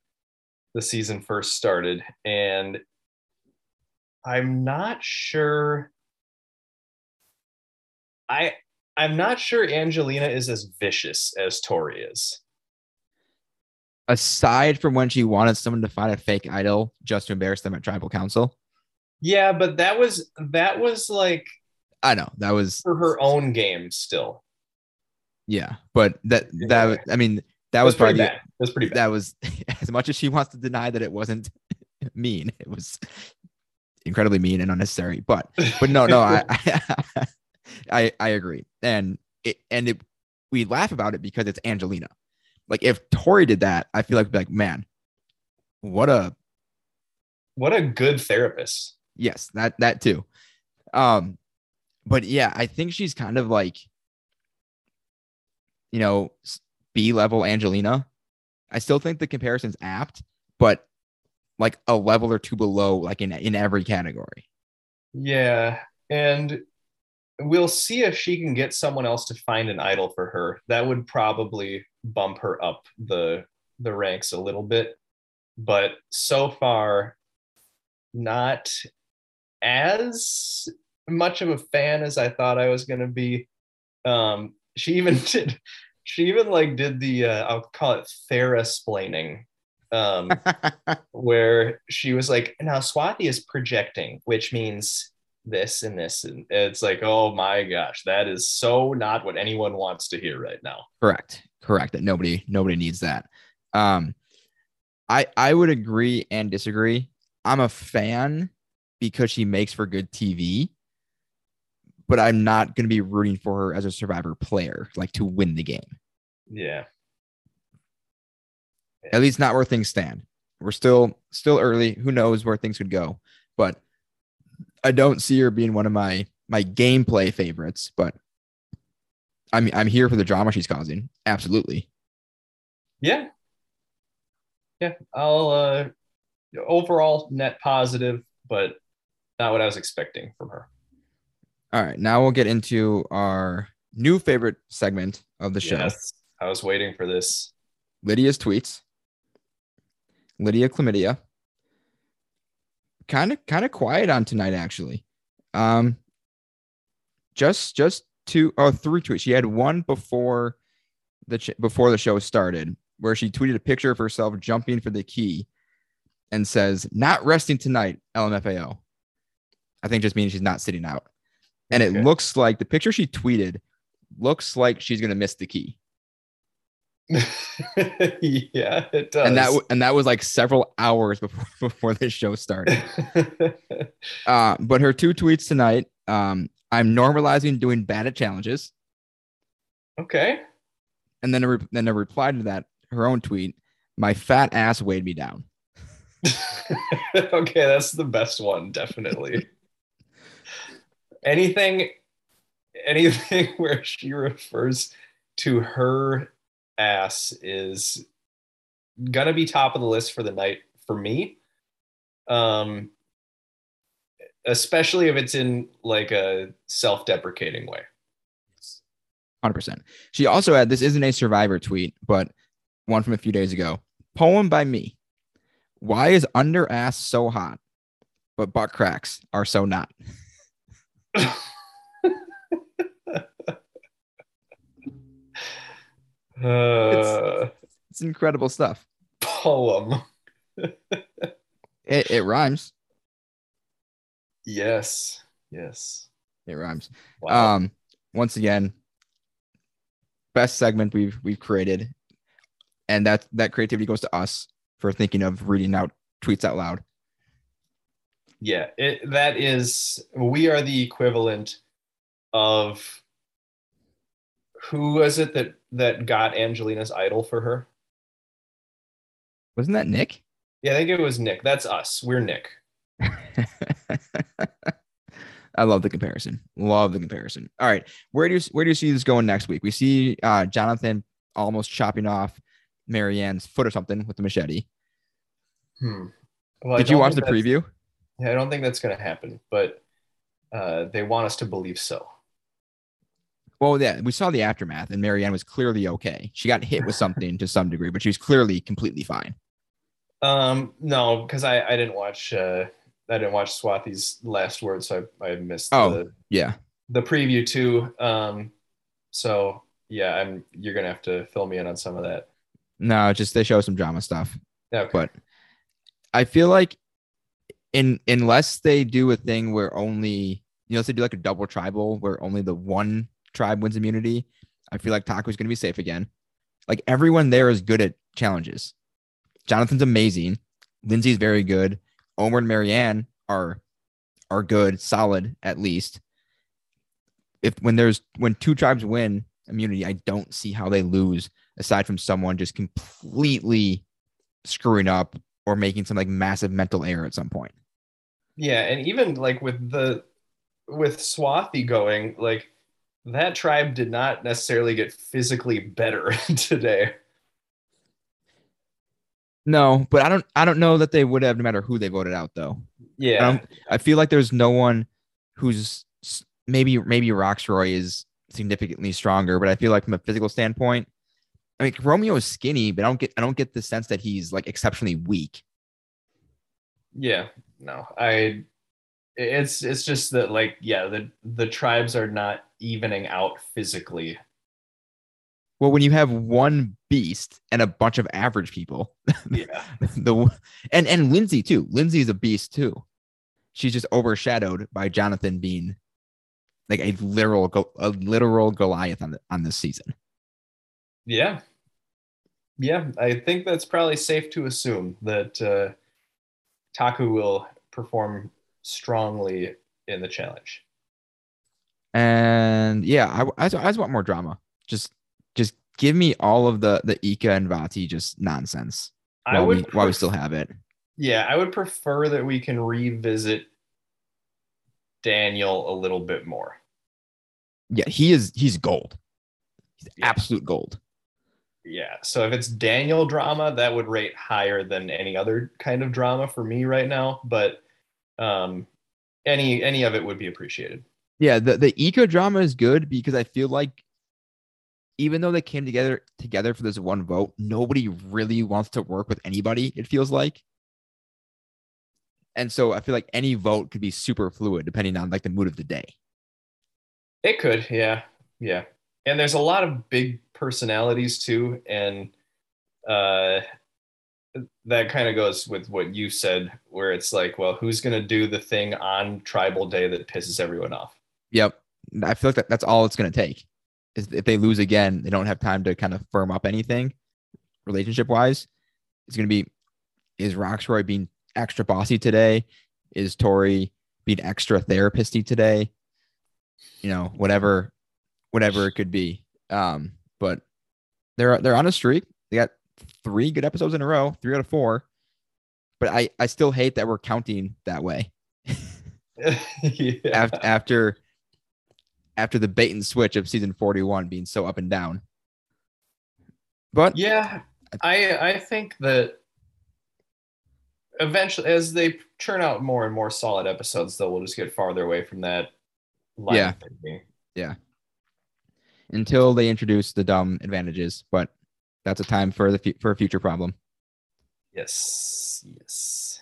the season first started, and I'm not sure. I I'm not sure Angelina is as vicious as Tori is. Aside from when she wanted someone to find a fake idol just to embarrass them at tribal council. Yeah, but that was that was like I know that was for her own game still. Yeah, but that that I mean that was, was probably bad. That was pretty bad. That was (laughs) as much as she wants to deny that it wasn't (laughs) mean. It was incredibly mean and unnecessary. But but no no I (laughs) I, I agree and it and it we laugh about it because it's Angelina. Like if Tori did that, I feel like like man, what a what a good therapist. Yes, that that too. Um, but yeah, I think she's kind of like, you know, B level Angelina. I still think the comparison's apt, but like a level or two below, like in in every category. Yeah, and we'll see if she can get someone else to find an idol for her. That would probably bump her up the the ranks a little bit. But so far, not as much of a fan as I thought I was going to be. Um, she even (laughs) did she even like did the uh, I'll call it therasplaining, um, (laughs) where she was like, now Swati is projecting, which means this and this, and it's like, oh my gosh, that is so not what anyone wants to hear right now. Correct, correct. That nobody nobody needs that. Um, I I would agree and disagree. I'm a fan because she makes for good TV but I'm not going to be rooting for her as a survivor player, like to win the game. Yeah. At least not where things stand. We're still still early. Who knows where things could go? But I don't see her being one of my my gameplay favorites. But I'm I'm here for the drama she's causing. Absolutely. Yeah. Yeah. I'll uh overall net positive, but not what I was expecting from her. All right, now we'll get into our new favorite segment of the show. Yes, I was waiting for this. Lydia's tweets. Lydia chlamydia. Kind of, kind of quiet on tonight, actually. Um, just, just two or three tweets. She had one before the ch- before the show started, where she tweeted a picture of herself jumping for the key, and says, "Not resting tonight, LMFAO." I think just means she's not sitting out, and Okay. it looks like the picture she tweeted looks like she's gonna miss the key, (laughs) yeah, it does. and that and that was like several hours before (laughs) before the show started. (laughs) Uh, but her two tweets tonight, um, I'm normalizing doing bad at challenges. okay. And then a re- then a reply to that, her own tweet, my fat ass weighed me down. okay, that's the best one, definitely. Anything anything (laughs) where she refers to her ass is gonna be top of the list for the night for me. Um especially if it's in like a self-deprecating way. 100%. She also had this isn't a survivor tweet, but one from a few days ago. Poem by me. Why is under ass so hot, but butt cracks are so not? (laughs) Uh, It's incredible stuff. poem. It, it rhymes. Yes. Yes. It rhymes. Wow. Um, once again, best segment we've we've created, and that that creativity goes to us for thinking of reading out tweets out loud. Yeah, it, that is, we are the equivalent of who was it that that got Angelina's idol for her? Wasn't that Nick? Yeah, I think it was Nick. That's us. We're Nick. (laughs) I love the comparison. Love the comparison. All right, where do you where do you see this going next week? We see uh, Jonathan almost chopping off Maryanne's foot or something with the machete. Hmm. Well, Did you watch the preview? I don't think that's going to happen, but uh, they want us to believe so. Well, yeah, we saw the aftermath, and Maryanne was clearly okay. She got hit with something to some degree, but she was clearly completely fine. Um, no, because I, I didn't watch uh, I didn't watch Swati's last words, so I, I missed Oh. the Yeah, the preview too. Um, so yeah, I'm you're gonna have to fill me in on some of that. no, just they show some drama stuff. Okay. But I feel like in unless they do a thing where only you know, if they do like a double tribal where only the one tribe wins immunity, I feel like Taku's gonna be safe again. Like everyone there is good at challenges. Jonathan's amazing. Lindsay's very good. Omar and Maryanne are are good, solid at least. If when there's when two tribes win immunity, I don't see how they lose aside from someone just completely screwing up or making some like massive mental error at some point. Yeah, and even like with the with Swati going, like that tribe did not necessarily get physically better (laughs) today. No, but I don't I don't know that they would have no matter who they voted out though. Yeah. don't, I feel like there's no one who's maybe maybe Rocksroy is significantly stronger, but I feel like from a physical standpoint, I mean Romeo is skinny, but I don't get I don't get the sense that he's like exceptionally weak. Yeah. No. I it's it's just that like yeah, the the tribes are not evening out physically. Well, when you have one beast and a bunch of average people, (laughs) Yeah. the and and Lindsay too. Lindsay's a beast too. She's just overshadowed by Jonathan being like a literal Go- a literal Goliath on the, on this season. Yeah. Yeah, I think that's probably safe to assume that uh, Taku will perform strongly in the challenge. And yeah, I, I, just- I just want more drama. Just just give me all of the the Ika and Vati just nonsense I while we would while we still have it. Yeah, I would prefer that we can revisit Daniel a little bit more. Yeah, he is he's gold. He's Yeah. absolute gold. Yeah, so if it's Daniel drama, that would rate higher than any other kind of drama for me right now. But um, any any of it would be appreciated. Yeah, the the Ika drama is good because I feel like even though they came together together for this one vote, nobody really wants to work with anybody. It feels like, and so I feel like any vote could be super fluid depending on like the mood of the day. It could, yeah. Yeah. And there's a lot of big personalities too. And uh, that kind of goes with what you said, where it's like, well, who's going to do the thing on tribal day that pisses everyone off? Yep. I feel like that, that's all it's going to take. Is if they lose again, they don't have time to kind of firm up anything relationship wise. It's going to be is Rocksroy being extra bossy today? Is Tori being extra therapisty today? You know, whatever, whatever it could be. Um, but they're they're on a streak. They got three good episodes in a row, three out of four. But I I still hate that we're counting that way. (laughs) yeah. after after after the bait and switch of season 41 being so up and down. But Yeah, I I think that eventually, as they churn out more and more solid episodes, though, we'll just get farther away from that. Yeah. thinking. Until they introduce the dumb advantages, but that's a time for the fu- for a future problem. Yes. Yes.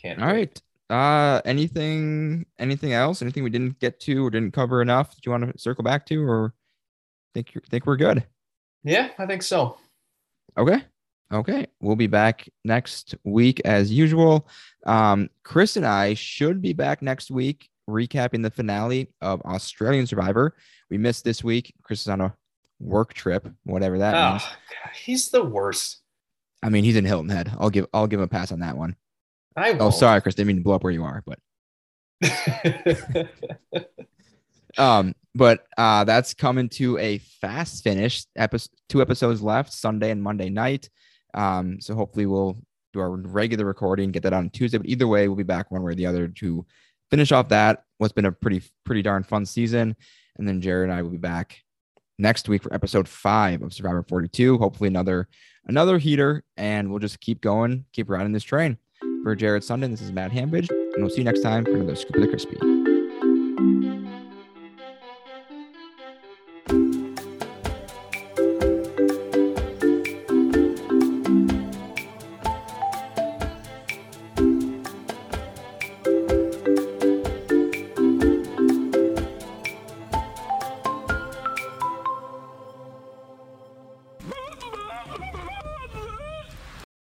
Can't. All wait. right. Uh anything anything else? Anything we didn't get to or didn't cover enough Do you want to circle back to or think you think we're good? Yeah, I think so. Okay. Okay. We'll be back next week as usual. Um, Chris and I should be back next week recapping the finale of Australian Survivor. We missed this week. Chris is on a work trip, whatever that Oh, means. God, he's the worst. I mean, he's in Hilton Head. I'll give I'll give him a pass on that one. I Oh, won't. sorry, Chris. Didn't mean to blow up where you are, but (laughs) um, but uh, that's coming to a fast finish. Episode two episodes left, Sunday and Monday night. Um, so hopefully we'll do our regular recording, get that on Tuesday. But either way, we'll be back one way or the other to finish off that. What's been a pretty pretty darn fun season, and then Jared and I will be back next week for episode five of Survivor 42. Hopefully another another heater, and we'll just keep going, keep riding this train. For Jared Sundin, this is Matt Hambridge, and we'll see you next time for another Scoop of the Crispy.